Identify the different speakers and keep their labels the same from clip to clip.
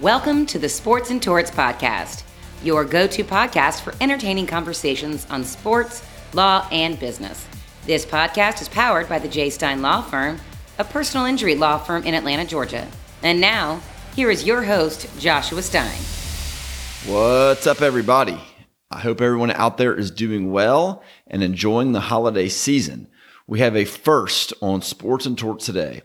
Speaker 1: Welcome to the Sports and Torts Podcast, your go to podcast for entertaining conversations on sports, law, and business. This podcast is powered by the J. Stein Law Firm, a personal injury law firm in Atlanta, Georgia. And now, here is your host, Joshua Stein.
Speaker 2: What's up, everybody? I hope everyone out there is doing well and enjoying the holiday season. We have a first on Sports and Torts today.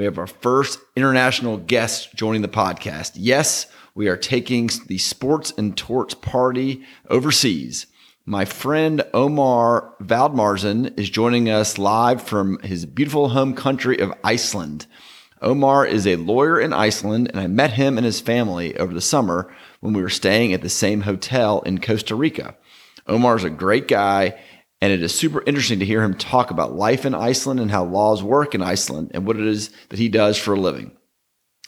Speaker 2: We have our first international guest joining the podcast. Yes, we are taking the Sports and Torts party overseas. My friend Omar Valdimarsson is joining us live from his beautiful home country of Iceland. Omar is a lawyer in Iceland, and I met him and his family over the summer when we were staying at the same hotel in Costa Rica. Omar is a great guy, and it is super interesting to hear him talk about life in Iceland and how laws work in Iceland and what it is that he does for a living.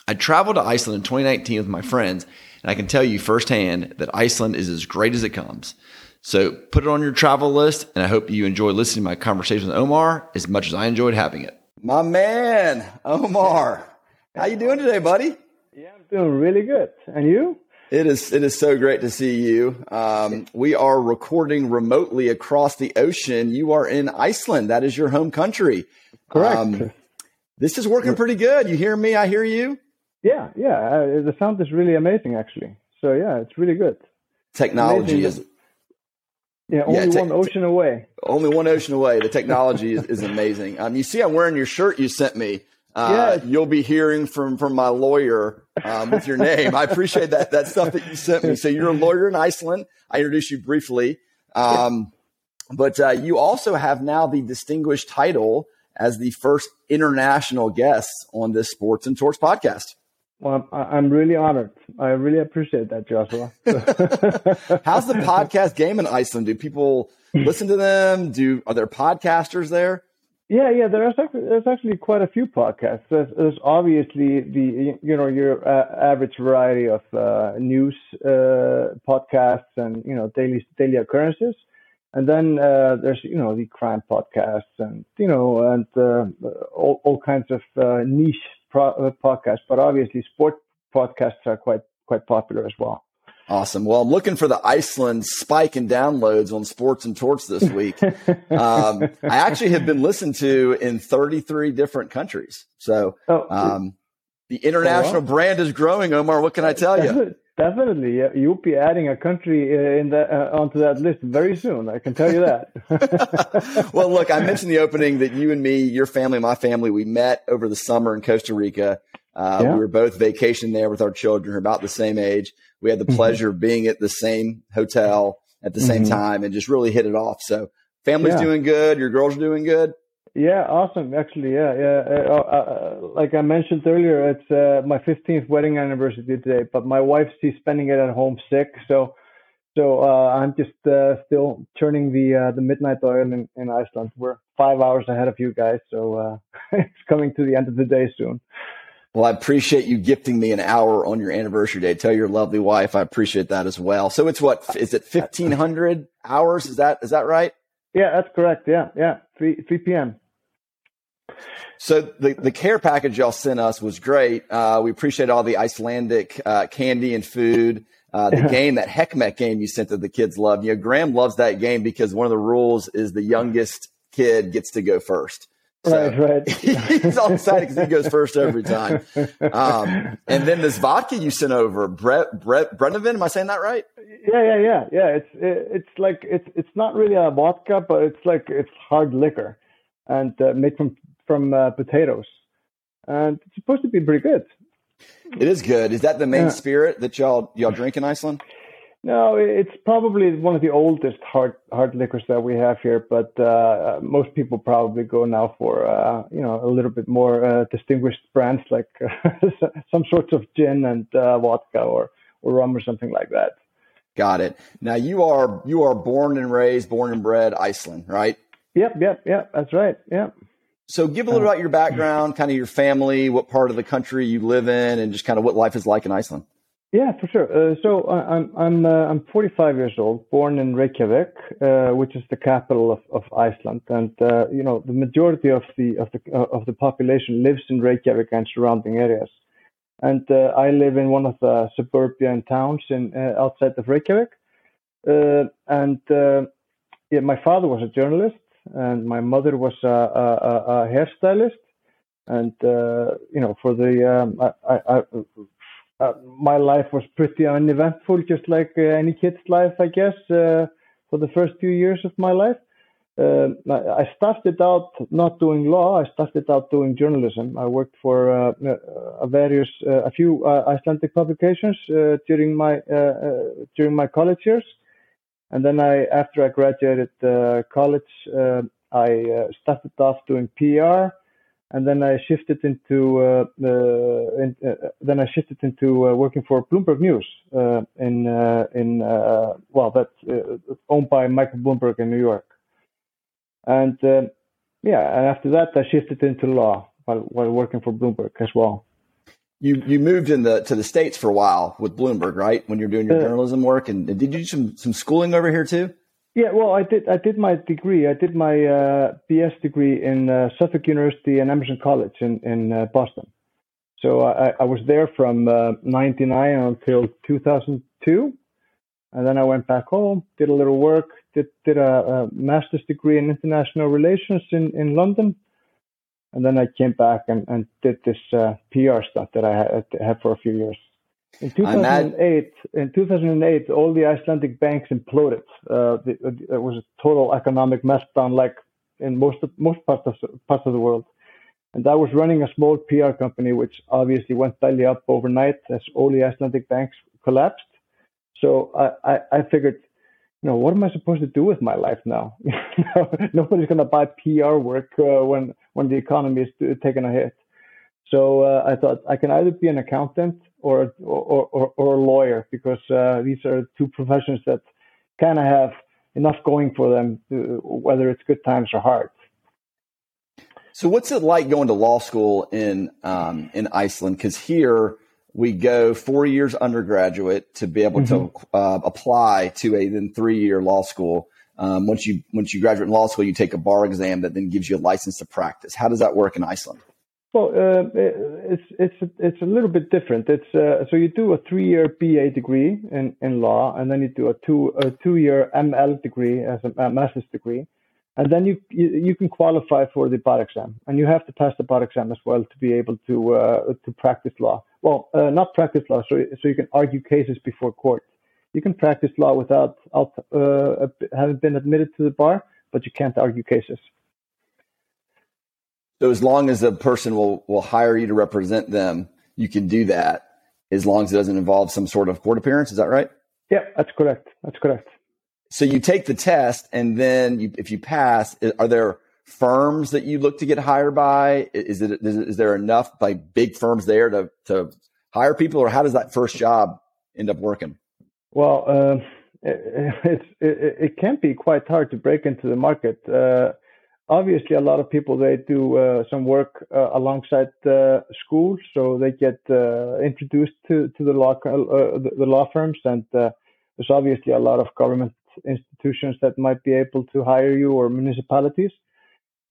Speaker 2: I traveled to Iceland in 2019 with my friends, and I can tell you firsthand that Iceland is as great as it comes. So put it on your travel list, and I hope you enjoy listening to my conversation with Omar as much as I enjoyed having it. My man, Omar, how you doing today, buddy?
Speaker 3: Yeah, I'm doing really good. And you?
Speaker 2: It is it is so great to see you. Um, we are recording remotely across the ocean. You are in Iceland. That is your home country.
Speaker 3: Correct. Um,
Speaker 2: this is working pretty good. You hear me? I hear you.
Speaker 3: Yeah, yeah. Uh, the sound is really amazing, actually. So yeah, it's really good.
Speaker 2: Technology is.
Speaker 3: Yeah, only yeah, te- one ocean away.
Speaker 2: Only one ocean away. The technology is, is amazing. Um, you see, I'm wearing your shirt you sent me. Uh, yes. You'll be hearing from from my lawyer um, with your name. I appreciate that that stuff that you sent me. So you're a lawyer in Iceland. I introduced you briefly, um, but uh, you also have now the distinguished title as the first international guest on this Sports and Torts podcast.
Speaker 3: Well, I'm really honored. I really appreciate that, Joshua.
Speaker 2: How's the podcast game in Iceland? Do people listen to them? Do are there podcasters there?
Speaker 3: Yeah, yeah. There's actually, there's actually quite a few podcasts. There's, there's obviously the you know your uh, average variety of uh, news uh, podcasts and you know daily daily occurrences, and then uh, there's you know the crime podcasts and you know and uh, all all kinds of uh, niche pro- podcasts. But obviously, sport podcasts are quite quite popular as well.
Speaker 2: Awesome. Well, I'm looking for the Iceland spike in downloads on Sports and Torts this week. um, I actually have been listened to in 33 different countries. So oh, um, the international oh, wow. brand is growing, Omar. What can I tell you?
Speaker 3: Definitely, you'll be adding a country uh, in the, uh, onto that list very soon. I can tell you
Speaker 2: that. well, look, I mentioned the opening that you and me, your family, my family, we met over the summer in Costa Rica. Uh, yeah. We were both vacationing there with our children, about the same age. We had the mm-hmm. pleasure of being at the same hotel at the same mm-hmm. time and just really hit it off. So family's yeah. doing good. Your girls are doing good.
Speaker 3: Yeah, awesome. Actually, yeah, yeah. Uh, uh, uh like I mentioned earlier, it's uh, my 15th wedding anniversary today, but my wife she's spending it at home sick, so so uh, I'm just uh, still churning the the midnight oil in, in Iceland. We're five hours ahead of you guys, so it's coming to the end of the day soon.
Speaker 2: Well, I appreciate you gifting me an hour on your anniversary day. Tell your lovely wife I appreciate that as well. So it's what is it fifteen hundred hours? Is that is that right?
Speaker 3: Yeah, that's correct. Yeah, yeah, three three p.m.
Speaker 2: So the the care package y'all sent us was great. Uh, we appreciate all the Icelandic uh, candy and food. Uh, the game, that Heckmeck game you sent that the kids love. You know, Graham loves that game because one of the rules is the youngest kid gets to go first.
Speaker 3: So right, right.
Speaker 2: he's all excited because he goes first every time. Um, and then this vodka you sent over, Brett, Brett, Brennivin, am I saying that right?
Speaker 3: Yeah, yeah, yeah, yeah. It's it, it's like it's it's not really a vodka, but it's like it's hard liquor, and uh, made from from uh, potatoes, and it's supposed to be pretty good.
Speaker 2: It is good. Is that the main yeah. spirit that y'all y'all drink in Iceland?
Speaker 3: No, it's probably one of the oldest hard hard liquors that we have here, but uh, most people probably go now for uh, you know a little bit more uh, distinguished brands like some sorts of gin and uh, vodka or or rum or something like that.
Speaker 2: Got it. Now you are you are born and raised, born and bred Iceland, right?
Speaker 3: Yep, yep, yep. That's right. Yep.
Speaker 2: So give a little about your background, kind of your family, what part of the country you live in, and just kind of what life is like in Iceland.
Speaker 3: Yeah, for sure. Uh, so I'm I'm uh, I'm 45 years old, born in Reykjavik, uh, which is the capital of, of Iceland, and uh, you know the majority of the of the uh, of the population lives in Reykjavik and surrounding areas. and uh, I live in one of the suburban towns in outside of Reykjavik. And yeah, my father was a journalist, and my mother was a, a, a hairstylist. And uh, you know, for the um, I, I, I, my life was pretty uneventful, just like any kid's life, I guess, for the first few years of my life. Uh, I started out not doing law. I started out doing journalism. I worked for uh, a various, uh, a few uh, Icelandic publications uh, during my uh, during my college years, and then I, after I graduated college, I started off doing PR, and then I shifted into uh, uh, in, uh, then I shifted into working for Bloomberg News in in well that's owned by Michael Bloomberg in New York. And uh, yeah, and after that, I shifted into law while, while working for Bloomberg as well.
Speaker 2: You you moved in the to the states for a while with Bloomberg, right? When you're doing your uh, journalism work, and, and, did you do some some schooling over here too?
Speaker 3: Yeah, well, I did. I did my degree. I did my uh, BS degree in uh, Suffolk University and Emerson College in in uh, Boston. So I, I was there from '99 uh, until 2002, and then I went back home, did a little work, did, did a, a master's degree in international relations in, in London. And then I came back and, and did this uh, PR stuff that I had, had for a few years. In 2008, in 2008, all the Icelandic banks imploded. Uh, it was a total economic meltdown, like in most of, most parts of parts of the world. And I was running a small PR company, which obviously went belly up overnight as all the Icelandic banks collapsed. So I, I, I figured you know, what am I supposed to do with my life now? Nobody's going to buy PR work uh, when when the economy is taking a hit. So uh, I thought I can either be an accountant or or, or, or a lawyer because uh, these are two professions that kind of have enough going for them, to, whether it's good times or hard.
Speaker 2: So, what's it like going to law school in um, in Iceland? Because here we go four years undergraduate to be able mm-hmm. to uh, apply to a then three year law school. Um, once you once you graduate in law school, you take a bar exam that then gives you a license to practice. How does that work in Iceland?
Speaker 3: Well, uh, it's it's it's a little bit different. It's uh, so you do a three year BA degree in, in law, and then you do a two a two year ML degree as a, a master's degree, and then you, you, you can qualify for the bar exam, and you have to pass the bar exam as well to be able to uh, to practice law. Well, uh, not practice law, so so you can argue cases before court. You can practice law without uh, having been admitted to the bar, but you can't argue cases.
Speaker 2: So as long as the person will will hire you to represent them, you can do that as long as it doesn't involve some sort of court appearance. Is that right?
Speaker 3: Yeah, that's correct. That's correct.
Speaker 2: So you take the test, and then you, if you pass, are there firms that you look to get hired by? Is it is, is there enough like big firms there to to hire people, or how does that first job end up working?
Speaker 3: Well, uh, it, it's it, it, can be quite hard to break into the market. Uh, obviously, a lot of people they do uh, some work uh, alongside school, so they get uh, introduced to to the law uh, the, the, law firms, and there's obviously a lot of government institutions that might be able to hire you or municipalities.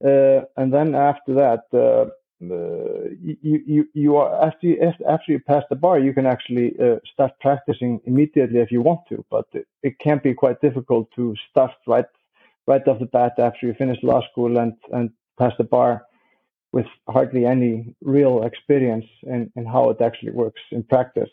Speaker 3: Uh, and then after that, uh, uh, you, you, you are after you, after you pass the bar, you can actually uh, start practicing immediately if you want to. But it, it, can be quite difficult to start right right off the bat after you finish law school and and pass the bar with hardly any real experience in, in how it actually works in practice.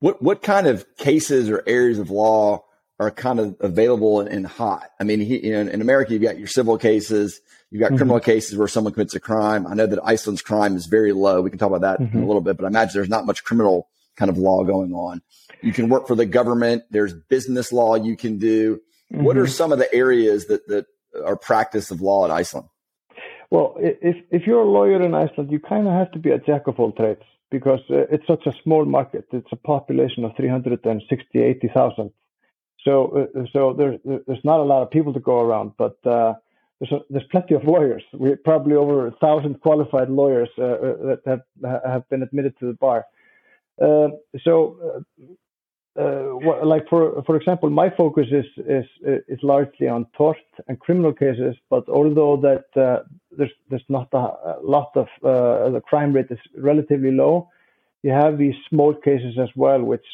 Speaker 2: What what kind of cases or areas of law are kind of available and, and hot. I mean, he, you know, in America, you've got your civil cases, you've got mm-hmm. criminal cases where someone commits a crime. I know that Iceland's crime is very low. We can talk about that mm-hmm. in a little bit, but I imagine there's not much criminal kind of law going on. You can work for the government. There's business law you can do. Mm-hmm. What are mm-hmm. some of the areas that, that are practice of law in Iceland?
Speaker 3: Well, if, if you're a lawyer in Iceland, you kind of have to be a jack of all trades because uh, it's such a small market. It's a population of 360, 80,000 so, uh, so there's there's not a lot of people to go around, but uh, there's a, there's plenty of lawyers. We probably over a thousand qualified lawyers uh, uh that have have been admitted to the bar. Uh, so, uh, like for for example, my focus is is is largely on tort and criminal cases. But although that there's there's not a, lot of the crime rate is relatively low, you have these small cases as well, which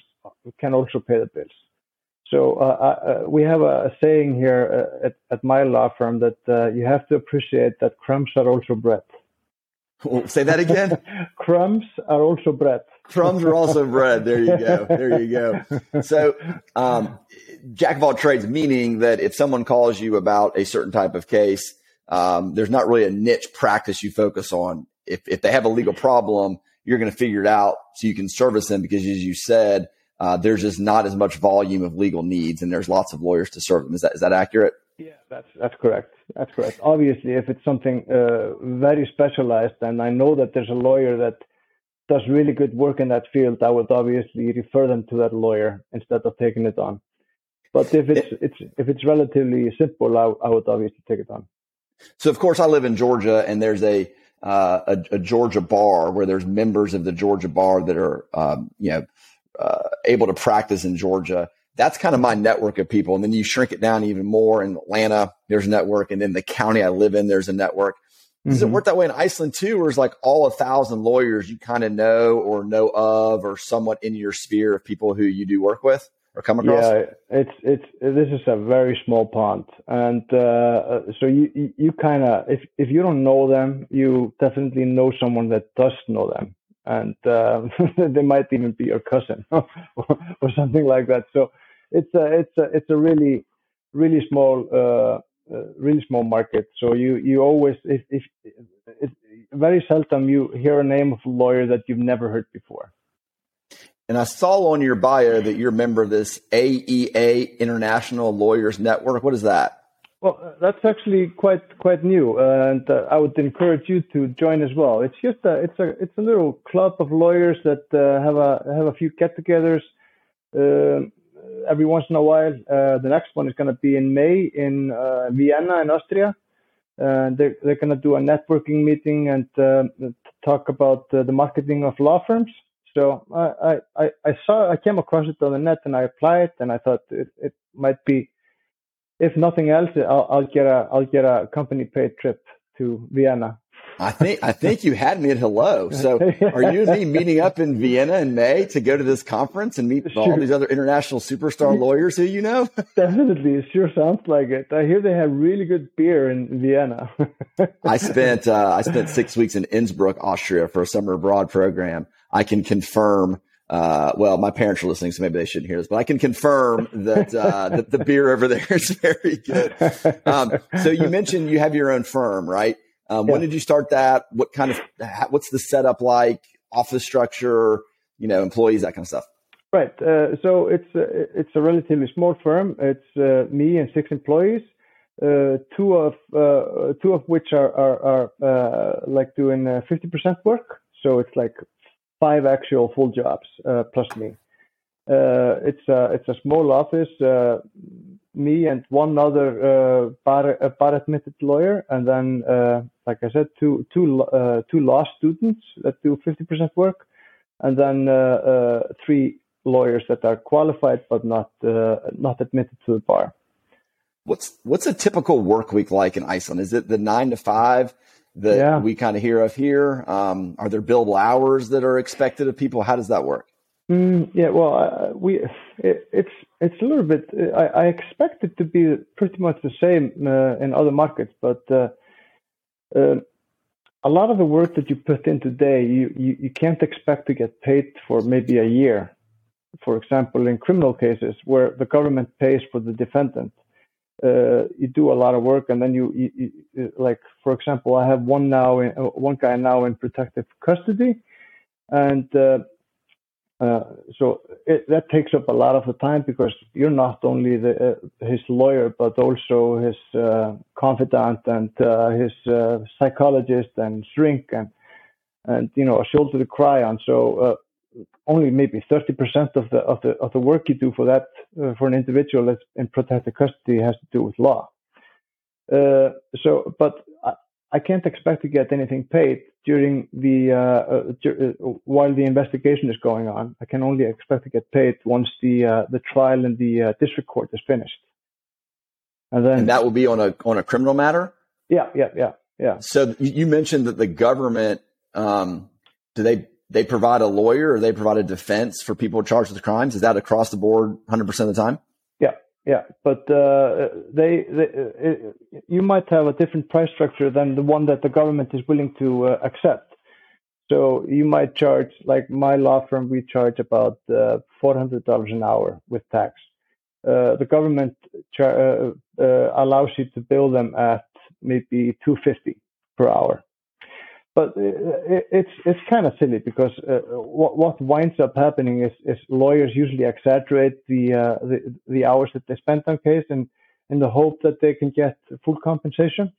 Speaker 3: can also pay the bills. So uh, uh, we have a, saying here uh, at, at, my law firm that uh, you have to appreciate that crumbs are also bread.
Speaker 2: say that again.
Speaker 3: crumbs are also bread.
Speaker 2: Crumbs are also bread. There you go. There you go. So, um, jack of all trades, meaning that if someone calls you about a certain type of case, um, there's not really a niche practice you focus on. If, if they have a legal problem, you're going to figure it out so you can service them because as you said, uh, there's just not as much volume of legal needs and there's lots of lawyers to serve them. Is that, is that accurate?
Speaker 3: Yeah, that's, that's correct. That's correct. Obviously, if it's something uh, very specialized and I know that there's a lawyer that does really good work in that field, I would obviously refer them to that lawyer instead of taking it on. But if it's, it's if it's relatively simple, I, I would obviously take it on.
Speaker 2: So of course I live in Georgia and there's a, uh, a, a, Georgia bar where there's members of the Georgia bar that are, um, you know, uh, able to practice in Georgia. That's kind of my network of people. And then you shrink it down even more in Atlanta, there's a network. And then the county I live in, there's a network. Does mm-hmm. it work that way in Iceland too? Or is like all a thousand lawyers you kind of know or know of or somewhat in your sphere of people who you do work with? or come across?
Speaker 3: Yeah, it's it's this is a very small pond, and uh, so you you, you kind of if if you don't know them, you definitely know someone that does know them, and uh, they might even be your cousin or, or, something like that. So it's a it's a it's a really really small. Uh, uh, really small market. So you you always if if it's very seldom you hear a name of a lawyer that you've never heard before.
Speaker 2: And I saw on your bio that you're a member of this AEA International Lawyers Network. What is that?
Speaker 3: Well, uh, that's actually quite quite new, and uh, I would encourage you to join as well. It's just a it's a it's a little club of lawyers that uh, have a have a few get-togethers uh, every once in a while. Uh, the next one is going to be in May in uh, Vienna in Austria. they're they're going to do a networking meeting and talk about the marketing of law firms. So I, I, I saw, I came across it on the net and I applied and I thought it, it might be, if nothing else, I'll, I'll get a, I'll get a company paid trip to Vienna.
Speaker 2: I think I think you had me at hello. So are you and me meeting up in Vienna in May to go to this conference and meet sure. all these other international superstar lawyers who you know?
Speaker 3: Definitely, it sure sounds like it. I hear they have really good beer in Vienna.
Speaker 2: I spent uh, I spent six weeks in Innsbruck, Austria, for a summer abroad program, I can confirm. Uh, well, my parents are listening, so maybe they shouldn't hear this, but I can confirm that, uh, that the beer over there is very good. Um, so you mentioned you have your own firm, right? Um, yeah. When did you start that? What kind of, what's the setup like? Office structure, you know, employees, that kind of stuff.
Speaker 3: Right. Uh, so it's a, it's a relatively small firm. It's uh, me and six employees. Uh, two of uh, two of which are are, are uh, like doing fifty percent work. So it's like five actual full jobs uh, plus me. Uh, it's a it's a small office. Uh, me and one other uh, admitted lawyer, and then, uh, like I said, two two uh, two law students that do 50% work, and then three lawyers that are qualified but not not admitted to the bar.
Speaker 2: What's what's a typical work week like in Iceland? Is it the nine to five? that yeah. we kind of hear of here? Um, are there billable hours that are expected of people? How does that work?
Speaker 3: Mm, yeah, well, uh, we it, it's it's a little bit. I, I, expect it to be pretty much the same uh, in other markets, but uh, um, a lot of the work that you put in today, you, you you can't expect to get paid for maybe a year. For example, in criminal cases where the government pays for the defendant, uh, you do a lot of work and then you, you, you, like for example i have one now in, uh, one guy now in protective custody and uh, uh, so it, that takes up a lot of the time because you're not only the, uh, his lawyer but also his uh, confidant and his psychologist and shrink and and you know a shoulder to cry on so only maybe 30% of the of the of the work you do for that uh, for an individual that's in protected custody has to do with law. Uh, so, but I, can't expect to get anything paid during the uh, uh, uh, while the investigation is going on. I can only expect to get paid once the uh, the trial in the district court is finished.
Speaker 2: And then and that will be on a on a criminal matter.
Speaker 3: Yeah, yeah, yeah, yeah.
Speaker 2: So you mentioned that the government um, do they they provide a lawyer or they provide a defense for people charged with crimes. Is that across the board 100% of the time?
Speaker 3: Yeah. But uh, they, uh, you might have a different price structure than the one that the government is willing to uh, accept. So you might charge, like my law firm, we charge about uh, $400 an hour with tax. The government allows you to bill them at maybe 250 per hour but it's it's kind of silly because uh, what what winds up happening is, is lawyers usually exaggerate the, uh, the the hours that they spend on case and in the hope that they can get full compensation,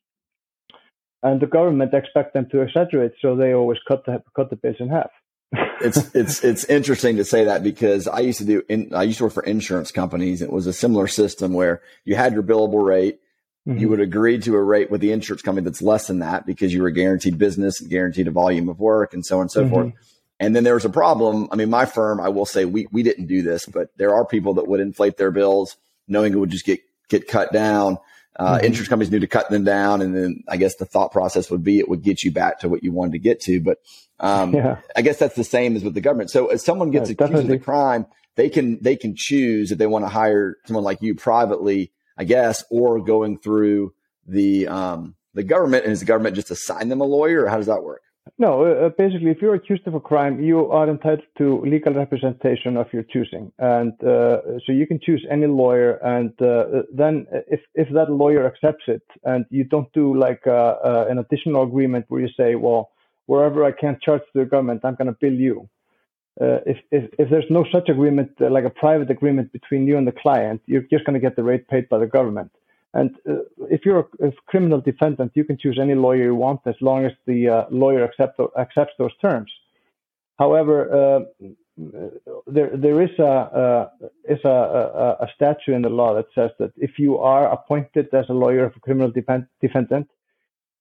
Speaker 3: and the government expect them to exaggerate, so they always cut the cut the bills in half.
Speaker 2: it's it's it's interesting to say that because I used to do in, I used to work for insurance companies. It was a similar system where you had your billable rate Mm-hmm. You would agree to a rate with the insurance company that's less than that because you were guaranteed business and guaranteed a volume of work and so on and so mm-hmm. forth. And then there was a problem. I mean, my firm, I will say we, we didn't do this, but there are people that would inflate their bills knowing it would just get, get cut down. Uh, mm-hmm. insurance companies knew to cut them down. And then I guess the thought process would be it would get you back to what you wanted to get to. But, um, yeah. I guess that's the same as with the government. So if someone gets yeah, accused definitely. of a crime, they can, they can choose if they want to hire someone like you privately I guess, or going through the um, the government, and is the government just assign them a lawyer, or how does that work?
Speaker 3: No, uh, uh, basically, if you're accused of a crime, you are entitled to legal representation of your choosing, and uh, so you can choose any lawyer. And uh, then, if if that lawyer accepts it, and you don't do like uh, uh, an additional agreement where you say, well, wherever I can't charge the government, I'm going to bill you. Uh, if, if, if there's no such agreement, uh, like a private agreement between you and the client, you're just going to get the rate paid by the government. And uh, if you're a, a, criminal defendant, you can choose any lawyer you want as long as the uh, lawyer accept, accepts those terms. However, uh, there there is a is a, a, a, statute in the law that says that if you are appointed as a lawyer of a criminal defendant,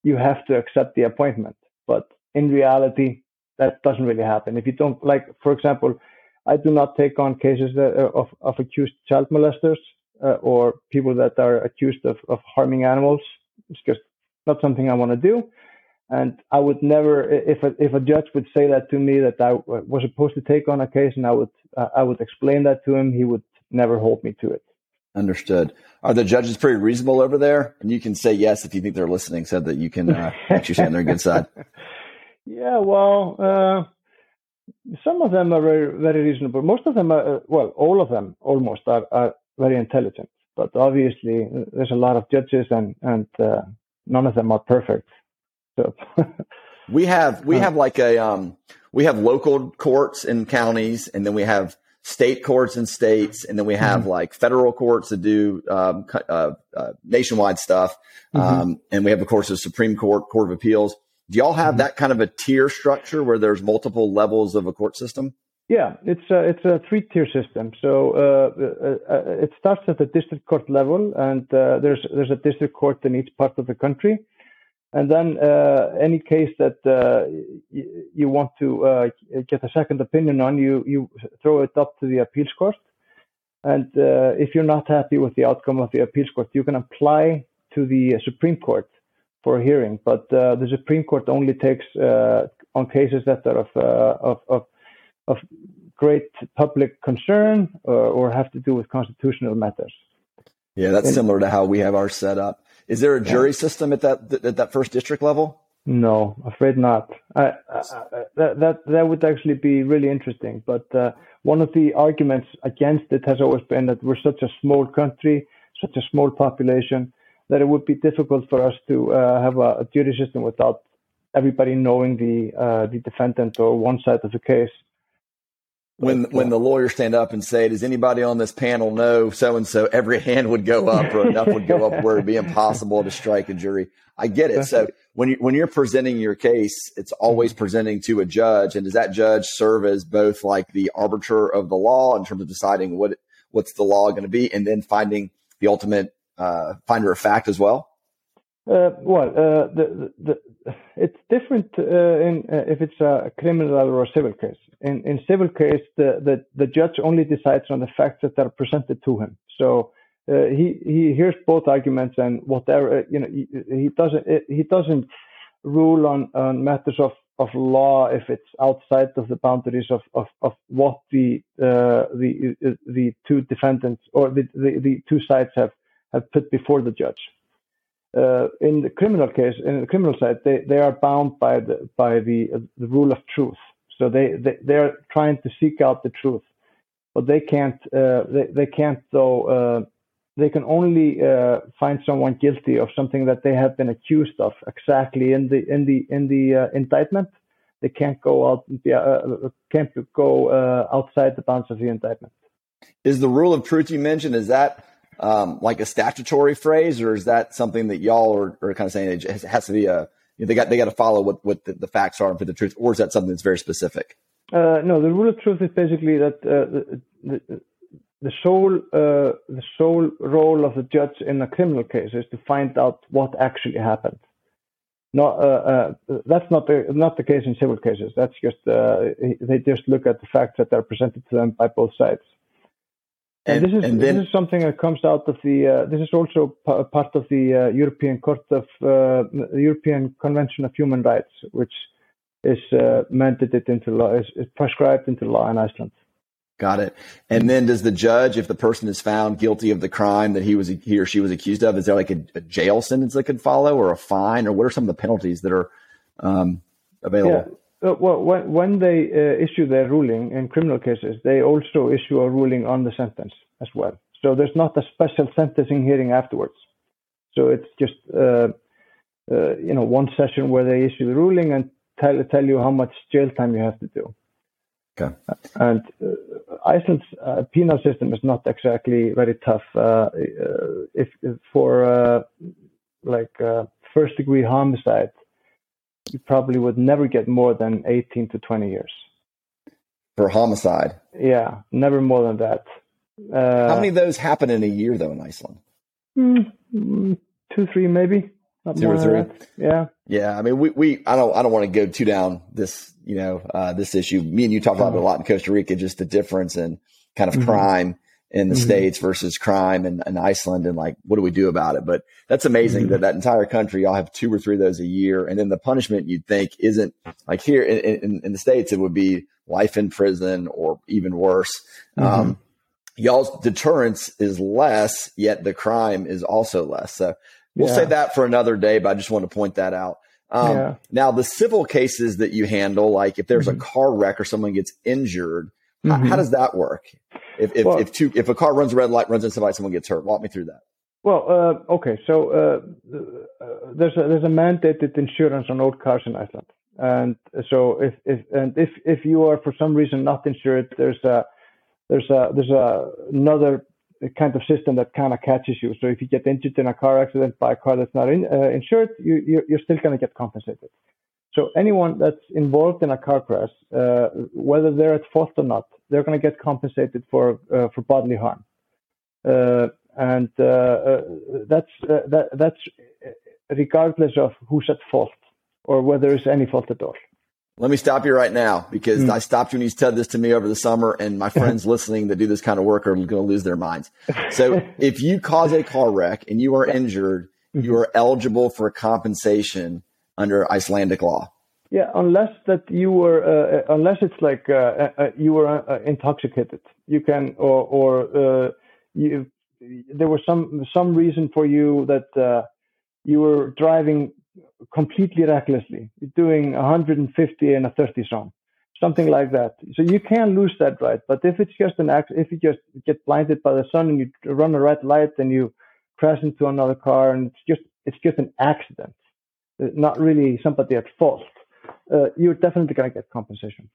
Speaker 3: you have to accept the appointment. But in reality, that doesn't really happen. If you don't like, for example, I do not take on cases that, uh, of, of accused child molesters uh, or people that are accused of, of harming animals. It's just not something I want to do. And I would never, if a, if a judge would say that to me that I was supposed to take on a case, and I would uh, I would explain that to him, he would never hold me to it.
Speaker 2: Understood. Are the judges pretty reasonable over there? And you can say yes if you think they're listening, so that you can uh, actually stand on their good side.
Speaker 3: Yeah, well, uh, some of them are very, very reasonable. Most of them are, uh, well, all of them almost are, are very intelligent. But obviously, there's a lot of judges, and and uh, none of them are perfect. So
Speaker 2: we have we have like a um, we have local courts in counties, and then we have state courts in states, and then we have mm-hmm. like federal courts that do um, uh, uh, nationwide stuff, mm-hmm. um, and we have of course the Supreme Court, Court of Appeals. Do y'all have mm-hmm. that kind of a tier structure where there's multiple levels of a court system?
Speaker 3: Yeah, it's a, it's a three tier system. So uh, uh, uh, it starts at the district court level, and uh, there's there's a district court in each part of the country, and then uh, any case that uh, y- you want to get a second opinion on, you you throw it up to the appeals court, and if you're not happy with the outcome of the appeals court, you can apply to the Supreme Court for a hearing. But uh, the Supreme Court only takes uh, on cases that are of, uh, of, of, of great public concern or, or, have to do with constitutional matters.
Speaker 2: Yeah, that's and, similar to how we have our set up. Is there a jury yeah. system at that at that first district level?
Speaker 3: No, afraid not. I, I, I, that, that that would actually be really interesting. But uh, one of the arguments against it has always been that we're such a small country, such a small population, that it would be difficult for us to uh, have a, a, jury system without everybody knowing the uh, the defendant or one side of the case.
Speaker 2: When but, when uh, the lawyers stand up and say, "Does anybody on this panel know so and so?" Every hand would go up, or enough would go up where it'd be impossible to strike a jury. I get it. So when you when you're presenting your case, it's always mm-hmm. presenting to a judge, and does that judge serve as both like the arbiter of the law in terms of deciding what what's the law going to be, and then finding the ultimate uh, finder of fact as well?
Speaker 3: Uh, well, uh, the, the, the, it's different uh, in, uh, if it's a criminal or a civil case. In, in civil case, the, the, judge only decides on the facts that are presented to him. So uh, he he hears both arguments and whatever you know he, he doesn't he doesn't rule on, on matters of of law if it's outside of the boundaries of, of, of what the uh, the the two defendants or the, the, the, two sides have, have put before the judge. Uh, in the criminal case, in the criminal side, they, they are bound by the by the uh, the rule of truth. So they, they they are trying to seek out the truth, but they can't uh, they they can't though uh, they can only uh, find someone guilty of something that they have been accused of exactly in the in the in the uh, indictment. They can't go out can't go outside the bounds of the indictment.
Speaker 2: Is the rule of truth you mentioned is that um, like a statutory phrase, or is that something that y'all are, are kind of saying it has, to be a you know, they got they got to follow what what the, the, facts are and for the truth, or is that something that's very specific?
Speaker 3: Uh, no, the rule of truth is basically that the, the, the sole uh, the sole role of the judge in a criminal case is to find out what actually happened. Not uh, uh, that's not the not the case in civil cases. That's just uh, they just look at the facts that are presented to them by both sides. And, and this is then, this is something that comes out of the. Uh, this is also p- part of the uh, European Court of the European Convention of Human Rights, which is mandated into law, is, is prescribed into law in Iceland.
Speaker 2: Got it. And then does the judge, if the person is found guilty of the crime that he was he or she was accused of, is there like a, a jail sentence that could follow, or a fine, or what are some of the penalties that are um, available?
Speaker 3: Yeah. Uh, well, when, when they uh, issue their ruling in criminal cases, they also issue a ruling on the sentence as well. So there's not a special sentencing hearing afterwards. So it's just uh, uh you know one session where they issue the ruling and tell tell you how much jail time you have to do.
Speaker 2: Okay.
Speaker 3: And uh, Iceland's uh, penal system is not exactly very tough. Uh, uh if, if, for uh, like uh, first degree homicide, you probably would never get more than 18 to 20 years.
Speaker 2: For homicide?
Speaker 3: Yeah, never more than that.
Speaker 2: How many of those happen in a year, though, in Iceland?
Speaker 3: Mm, mm two, three, maybe.
Speaker 2: Two or three.
Speaker 3: Yeah.
Speaker 2: Yeah. I mean, we, we, I don't, I don't want to go too down this, you know, uh, this issue. Me and you talked about it a lot in Costa Rica, just the difference in kind of mm-hmm. crime in the mm-hmm. States versus crime in, in, Iceland and like, what do we do about it? But that's amazing mm-hmm. that that entire country, y'all have two or three of those a year. And then the punishment you'd think isn't like here in, in, in the States, it would be life in prison or even worse. Mm-hmm. Um, y'all's deterrence is less, yet the crime is also less. So We'll yeah. say that for another day, but I just want to point that out. Um, yeah. Now, the civil cases that you handle, like if there's mm-hmm. a car wreck or someone gets injured, mm-hmm. how, how, does that work? If if, well, if, two, if a car runs a red light, runs into somebody, someone gets hurt. Walk me through that.
Speaker 3: Well, uh, okay. So uh, uh, there's a, there's a mandated insurance on old cars in Iceland, and so if if and if if you are for some reason not insured, there's a there's a there's a, another kind of system that kind of catches you. So if you get injured in a car accident by a car that's not in, uh, insured, you, you're still going to get compensated. So anyone that's involved in a car crash, uh, whether they're at fault or not, they're going to get compensated for uh, for bodily harm, uh, and uh, uh, that's that, that's regardless of who's at fault or whether there's any fault at all.
Speaker 2: Let me stop you right now because mm. I stopped you when you said this to me over the summer, and my friends listening that do this kind of work are going to lose their minds. So, if you cause a car wreck and you are injured, mm-hmm. you are eligible for compensation under Icelandic law.
Speaker 3: Yeah, unless that you were, uh, uh unless it's like uh, uh, uh you were uh, intoxicated, you can, or, or you, there was some some reason for you that you were driving completely recklessly, doing 150 in a 30 zone, something like that. So you can lose that right. But if it's just an act, if you just get blinded by the sun and you run a red light and you crash into another car and it's just it's just an accident, not really somebody at fault, uh, you're definitely going to get compensation.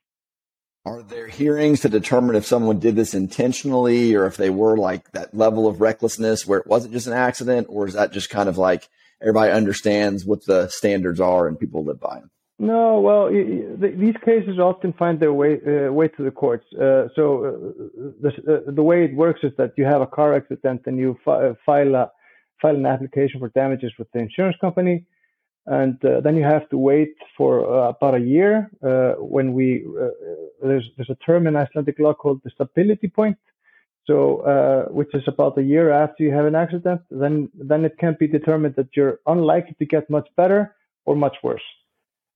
Speaker 2: Are there hearings to determine if someone did this intentionally or if they were like that level of recklessness where it wasn't just an accident, or is that just kind of like everybody understands what the standards are and people live by them.
Speaker 3: No, well, these cases often find their way uh, way to the courts. Uh, so uh, the, uh, the way it works is that you have a car accident and you fi- uh, file a file an application for damages with the insurance company, and uh, then you have to wait for about a year when we there's there's a term in Icelandic law called the stability point, so, uh, which is about a year after you have an accident, then then it can be determined that you're unlikely to get much better or much worse.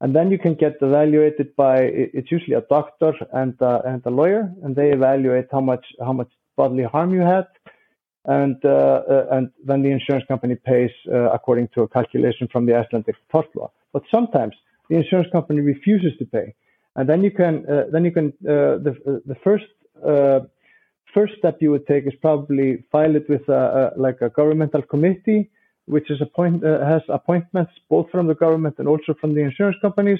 Speaker 3: and then you can get evaluated by it's usually a doctor and uh, and a lawyer, and they evaluate how much how much bodily harm you had, and uh, uh, and then the insurance company pays uh, according to a calculation from the Icelandic tort law. But sometimes the insurance company refuses to pay, and then you can then you can the the first first step you would take is probably file it with a, a like a governmental committee which is appoint, uh, has appointments both from the government and also from the insurance companies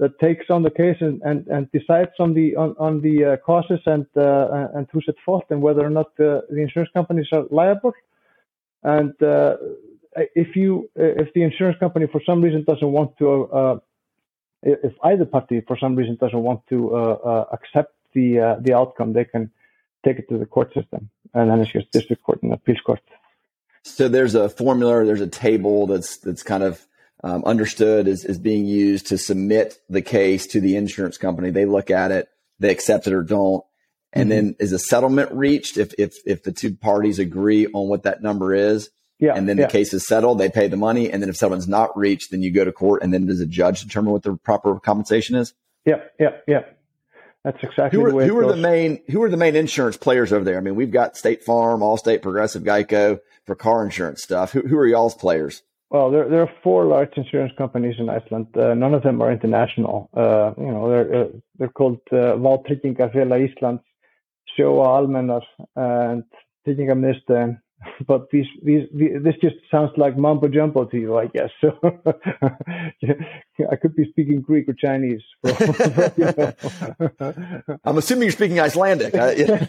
Speaker 3: that takes on the case and, and, and decides on the on, on the uh, causes and uh, and who's at fault and whether or not uh, the insurance companies are liable. And uh, if you if the insurance company for some reason doesn't want to uh, if either party for some reason doesn't want to accept the the outcome, they can take it to the court system, and then it's just district court and appeals court.
Speaker 2: So there's a formula, there's a table that's that's kind of um, understood as, as being used to submit the case to the insurance company. They look at it, they accept it or don't, and mm-hmm. then is a settlement reached if if if the two parties agree on what that number is. Yeah, and then yeah. the case is settled, they pay the money, and then if settlement's not reached, then you go to court, and then does a judge determine what the proper compensation is?
Speaker 3: Yeah, yeah, yeah. That's exactly
Speaker 2: who are,
Speaker 3: the way
Speaker 2: who are the main who are the main insurance players over there? I mean, we've got State Farm, Allstate, Progressive, Geico for car insurance stuff. Who, who are y'all's players?
Speaker 3: Well, there, there are four large insurance companies in Iceland. Uh, none of them are international. Uh, you know, they're uh, they're called uh, Íslands, Sjóvá Almennar, and Tryggingamiðstöðin but these, these, these, this just sounds like mumbo jumbo to you, I guess. So I could be speaking Greek or Chinese.
Speaker 2: I'm assuming you're speaking Icelandic.
Speaker 3: yeah.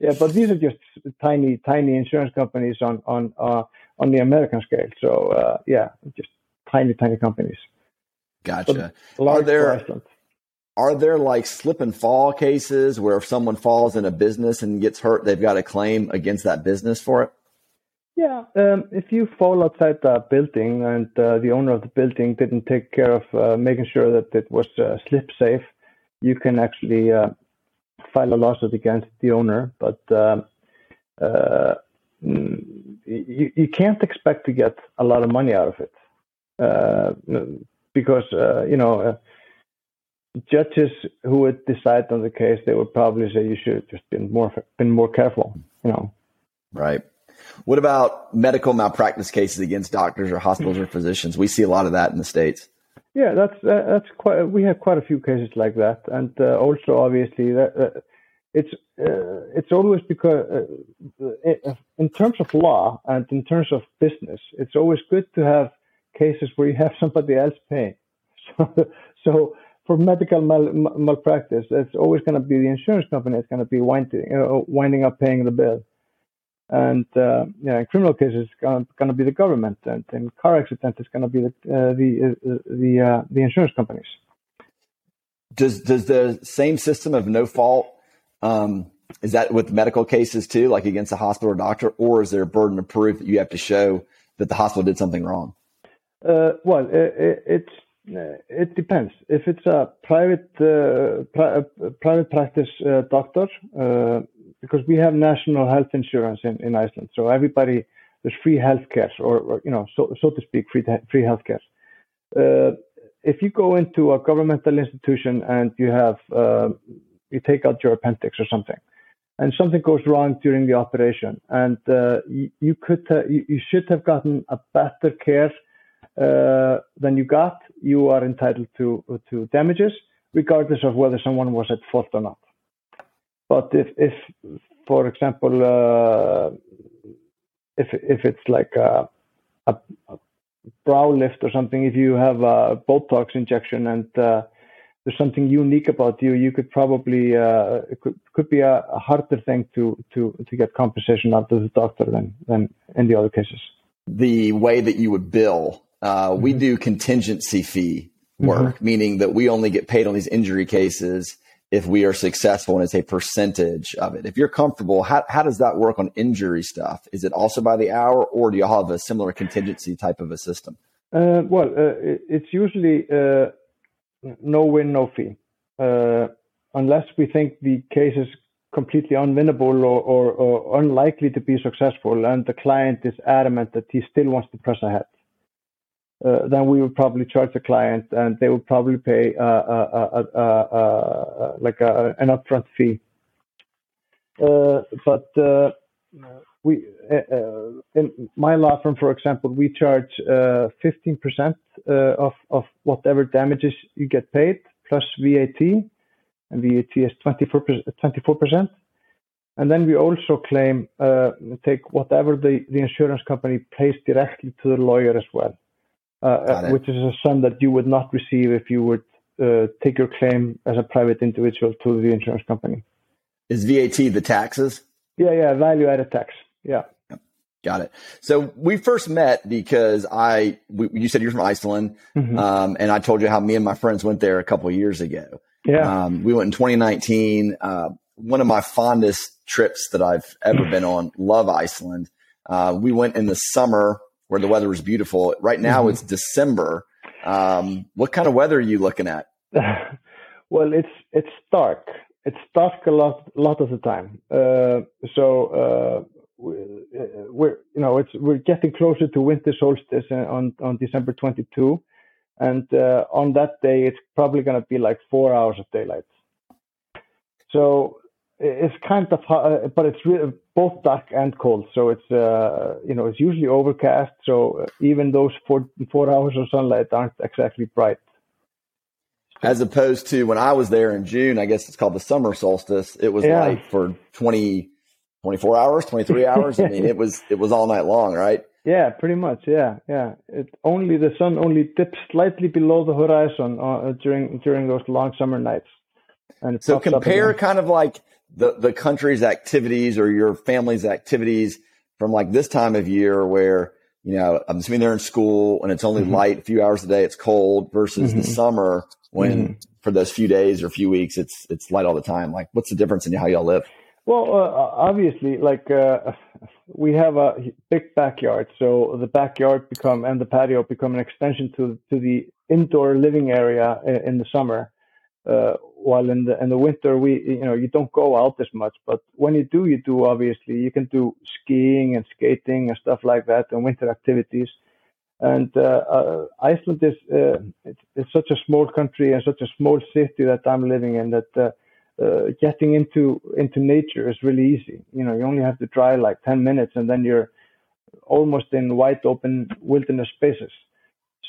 Speaker 3: yeah, but these are just tiny, tiny insurance companies on on uh, on the American scale. So uh, yeah, just tiny, tiny companies.
Speaker 2: Gotcha. Are there are there like slip and fall cases where if someone falls in a business and gets hurt, they've got a claim against that business for it?
Speaker 3: Yeah, um, if you fall outside the building and uh, the owner of the building didn't take care of uh, making sure that it was uh, slip safe, you can actually uh, file a lawsuit against the owner. But um, uh, mm, you, you can't expect to get a lot of money out of it uh, because you know judges who would decide on the case, they would probably say you should have just been more been more careful. You know.
Speaker 2: Right. What about medical malpractice cases against doctors or hospitals or physicians? We see a lot of that in the states.
Speaker 3: Yeah, that's uh, that's quite. We have quite a few cases like that, and uh, also obviously that uh, it's uh, it's always because uh, uh, in terms of law and in terms of business, it's always good to have cases where you have somebody else paying. So, so for medical mal- malpractice, it's always going to be the insurance company that's going to be winding, know, winding up paying the bill. And uh, yeah, in criminal cases, it's going to be the government, and in car accidents, it's going to be the uh, the uh, the uh, the insurance companies.
Speaker 2: Does does the same system of no fault um, is that with medical cases too, like against a hospital or doctor, or is there a burden of proof that you have to show that the hospital did something wrong?
Speaker 3: Uh, well, it, uh, it depends. If it's a private uh, pri- uh, private practice uh, doctor, uh, because we have national health insurance in, in Iceland, so everybody there's free healthcare, or, or you know, so so to speak, free free healthcare. Uh, if you go into a governmental institution and you have you take out your appendix or something, and something goes wrong during the operation, and you, you, could you, you should have gotten a better care uh, than you got, you are entitled to to damages, regardless of whether someone was at fault or not. But if, if for example, uh, if if it's like a, a, a, brow lift or something, if you have a Botox injection and uh, there's something unique about you, you could probably uh, it could could be a, a, harder thing to to to get compensation out of the doctor than than in the other cases.
Speaker 2: The way that you would bill uh, mm-hmm. we do contingency fee work, mm-hmm. meaning that we only get paid on these injury cases if we are successful and it's a percentage of it. If you're comfortable, how, how does that work on injury stuff? Is it also by the hour or do you have a similar contingency type of a system?
Speaker 3: Uh, well, uh, it's usually uh, no win, no fee. Uh, unless we think the case is completely unwinnable or, or, or unlikely to be successful and the client is adamant that he still wants to press ahead. uh, then we would probably charge the client, and they would probably pay uh, uh, uh, uh like a, an upfront fee. but we in my law firm, for example, we charge 15% of of whatever damages you get paid plus VAT, and VAT is 24 percent. And then we also claim uh, take whatever the, the insurance company pays directly to the lawyer as well. Uh, uh, which is a sum that you would not receive if you would uh, take your claim as a private individual to the insurance company.
Speaker 2: Is VAT the taxes?
Speaker 3: Yeah, yeah, value added tax. Yeah.
Speaker 2: Got it. So we first met because I, we, you said you're from Iceland, mm-hmm. um, and I told you how me and my friends went there a couple years ago.
Speaker 3: Yeah.
Speaker 2: Um, we went in 2019. Uh, one of my fondest trips that I've ever been on. Love Iceland. Uh, we went in the summer where the weather was beautiful. Right now mm-hmm. it's December. Um, what kind of weather are you looking at?
Speaker 3: well, it's it's dark. It's dark a lot lot of the time. Uh, so uh, we're you know it's we're getting closer to winter solstice on on December 22, and uh, on that day it's probably going to be like four hours of daylight. So it's kind of uh, but it's really both dark and cold so it's uh, you know it's usually overcast so uh, even those four four hours of sunlight aren't exactly bright
Speaker 2: as opposed to when i was there in june i guess it's called the summer solstice it was yeah. light for 20 24 hours 23 hours i mean it was it was all night long right
Speaker 3: yeah pretty much yeah yeah it only the sun only dips slightly below the horizon uh, during during those long summer nights
Speaker 2: and so compare kind of like the, the country's activities or your family's activities from like this time of year where, you know, I'm assuming they're in school and it's only mm-hmm. light a few hours a day. It's cold versus mm-hmm. the summer when mm-hmm. for those few days or few weeks, it's, it's light all the time. Like what's the difference in how y'all live?
Speaker 3: Well, uh, obviously, like uh, we have a big backyard, so the backyard become and the patio become an extension to to the indoor living area in the summer. Uh, while in the in the winter we you know you don't go out as much but when you do you do obviously you can do skiing and skating and stuff like that and winter activities and uh, uh, Iceland is uh, it's, it's, such a small country and such a small city that I'm living in that uh, uh, getting into into nature is really easy you know you only have to drive like 10 minutes and then you're almost in wide open wilderness spaces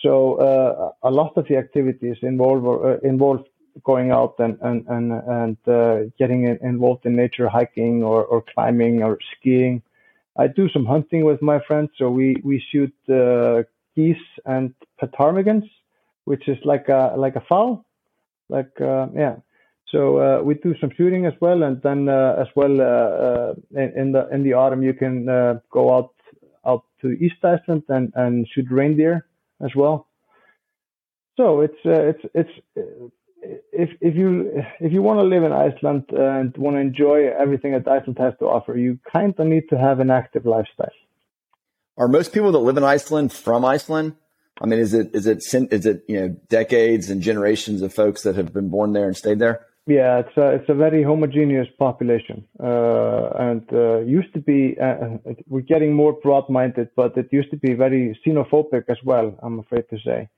Speaker 3: so uh, a lot of the activities involve involve going out and and and, and uh, getting involved in nature, hiking or, or climbing or skiing. I do some hunting with my friends, so we we shoot uh, geese and ptarmigans, which is like a like a fowl, like uh, yeah. So uh, we do some shooting as well, and then uh, as well uh, in, in, the in the autumn you can go out out to East Iceland and and shoot reindeer as well. So it's it's it's if if you if you want to live in Iceland and want to enjoy everything that Iceland has to offer, you kind of need to have an active lifestyle.
Speaker 2: Are most people that live in Iceland from Iceland? I mean, is it is it is it you know decades and generations of folks that have been born there and stayed there?
Speaker 3: Yeah, it's a it's a very homogeneous population, uh, and uh, used to be. Uh, we're getting more broad-minded, but it used to be very xenophobic as well. I'm afraid to say.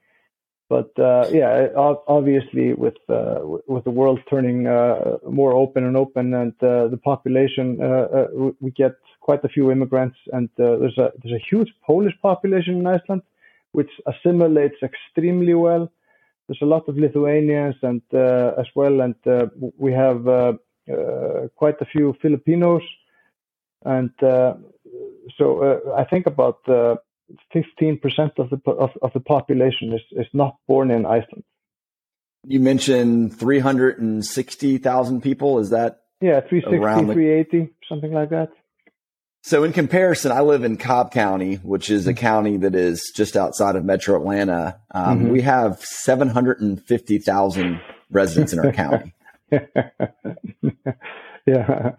Speaker 3: But uh, yeah, obviously with uh, with the world turning uh, more open and open, and uh, the population, uh, uh, we get quite a few immigrants, and there's a there's a huge Polish population in Iceland, which assimilates extremely well. There's a lot of Lithuanians and uh, as well, and uh, we have uh, quite a few Filipinos, and so I think about 15% of the of, of the population is, is not born in Iceland.
Speaker 2: You mentioned 360,000 people. Is that?
Speaker 3: Yeah, 360, the... 380, something like that.
Speaker 2: So in comparison, I live in Cobb County, which is a mm-hmm. county that is just outside of Metro Atlanta. Um, mm-hmm. We have 750,000 residents in our county.
Speaker 3: yeah,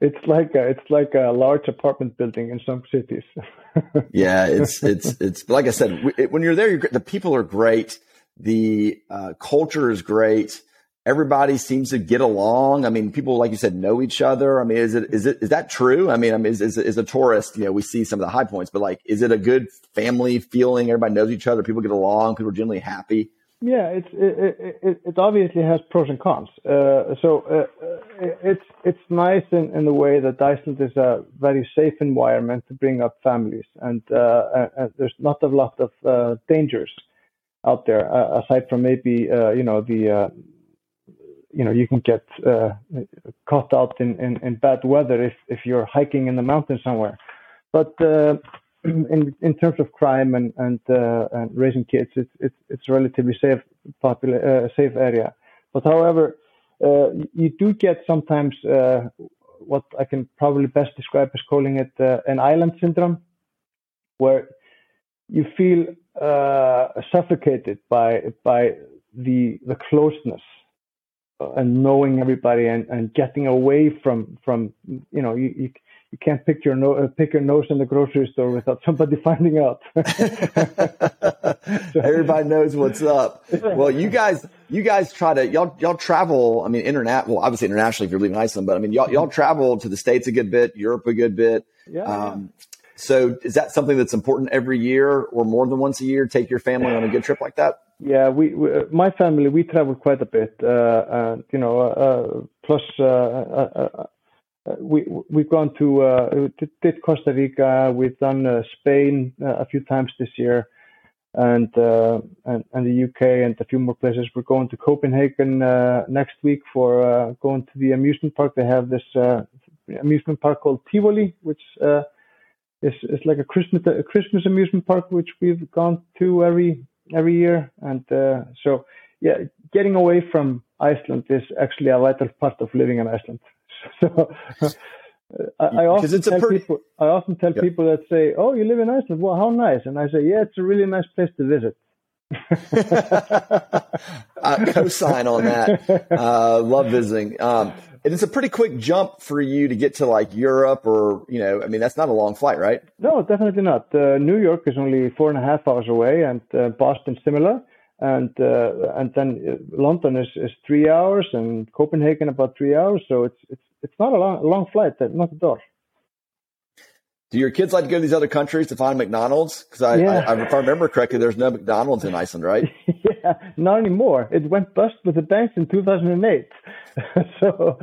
Speaker 3: it's like a, it's like a large apartment building in some cities.
Speaker 2: yeah, it's it's it's like I said, it, when you're there, you're, the people are great, the uh, culture is great. Everybody seems to get along. I mean, people, like you said, know each other. I mean, is it, is it, is that true? I mean, I mean, is, is, is a tourist, you know, we see some of the high points, but like, is it a good family feeling? Everybody knows each other. People get along. People are generally happy.
Speaker 3: Yeah, it's it, it, it obviously has pros and cons. Uh, so uh, it's it's nice in, in the way that Iceland is a very safe environment to bring up families, and, uh, and there's not a lot of uh, dangers out there uh, aside from maybe uh, you know the you know you can get caught out in, in, in, bad weather if if you're hiking in the mountains somewhere, but in in terms of crime and and, uh, and raising kids, it's it's it's relatively safe uh, safe area. But however, uh, you do get sometimes uh, what I can probably best describe as calling it uh, an island syndrome, where you feel uh, suffocated by by the the closeness and knowing everybody and, and getting away from from you know you, you you can't pick your, no, uh, pick your nose in the grocery store without somebody finding out.
Speaker 2: Everybody knows what's up. Well, you guys, you guys try to y'all y'all travel. I mean, internet. Well, obviously internationally if you're leaving Iceland, but I mean, y'all y'all travel to the states a good bit, Europe a good bit.
Speaker 3: Yeah. Um,
Speaker 2: so, is that something that's important every year, or more than once a year? Take your family on a good trip like that.
Speaker 3: Yeah, we, we my family we travel quite a bit. Uh, and you know, uh, plus uh, uh, uh uh, we we've gone to uh, did Costa Rica. We've done uh, Spain a few times this year, and, and, and the UK and a few more places. We're going to Copenhagen next week for going to the amusement park. They have this amusement park called Tivoli, which is is like a Christmas a Christmas amusement park, which we've gone to every every year. And uh, so yeah, getting away from Iceland is actually a vital part of living in Iceland. so I, I, often tell pretty... people, I often tell people that say, "Oh, you live in Iceland? Well, how nice!" And I say, "Yeah, it's a really nice place to visit."
Speaker 2: I co-sign on that. Uh, love visiting. Um, and it's a pretty quick jump for you to get to like Europe or, you know, I mean, that's not a long flight, right?
Speaker 3: No, definitely not. Uh, New York is only four and a half hours away and uh, Boston similar and uh, and then uh, London is, is three hours and Copenhagen about three hours. So it's it's it's not a long, long flight, uh, not at all.
Speaker 2: Do your kids like to go to these other countries to find McDonald's? Because I, yeah. I, if I remember correctly, there's no McDonald's in Iceland, right?
Speaker 3: yeah, not anymore. It went bust with the banks in 2008. so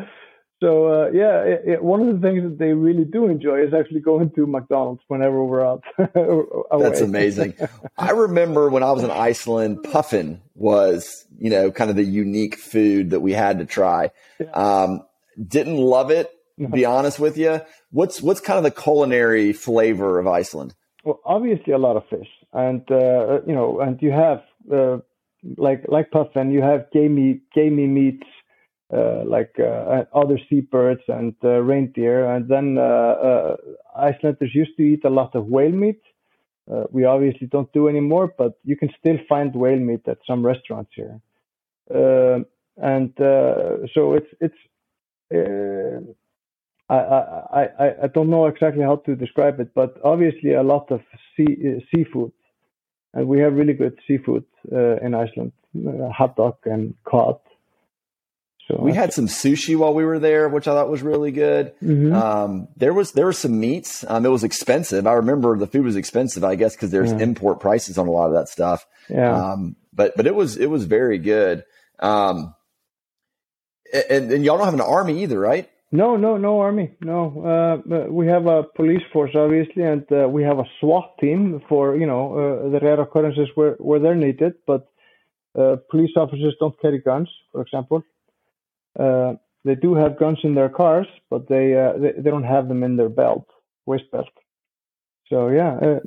Speaker 3: so uh, yeah, it, it, one of the things that they really do enjoy is actually going to McDonald's whenever we're out.
Speaker 2: That's amazing. I remember when I was in Iceland, puffin was you know kind of the unique food that we had to try. Yeah. Um, didn't love it. Be honest with you. What's what's kind of the culinary flavor of Iceland?
Speaker 3: Well, obviously a lot of fish, and uh, you know, and you have uh, like like puffin, you have gamey gamey meats uh, like uh, other seabirds and uh, reindeer. And then Icelanders used to eat a lot of whale meat. we obviously don't do anymore, but you can still find whale meat at some restaurants here. and so it's it's I, I, I, I don't know exactly how to describe it, but obviously a lot of sea, uh, seafood, and we have really good seafood uh, in Iceland, uh, haddock and cod.
Speaker 2: So we had some sushi while we were there, which I thought was really good. Mm-hmm. Um, there was there were some meats. Um, it was expensive. I remember the food was expensive. I guess because there's yeah. import prices on a lot of that stuff.
Speaker 3: Yeah.
Speaker 2: Um, but but it was it was very good. Um, and, and y'all don't have an army either, right?
Speaker 3: No, no, no army. No, uh, we have a police force, obviously, and uh, we have a SWAT team for you know uh, the rare occurrences where where they're needed. But uh, police officers don't carry guns, for example. Uh, they do have guns in their cars, but they, uh, they, they don't have them in their belt, waist belt. So yeah. Uh,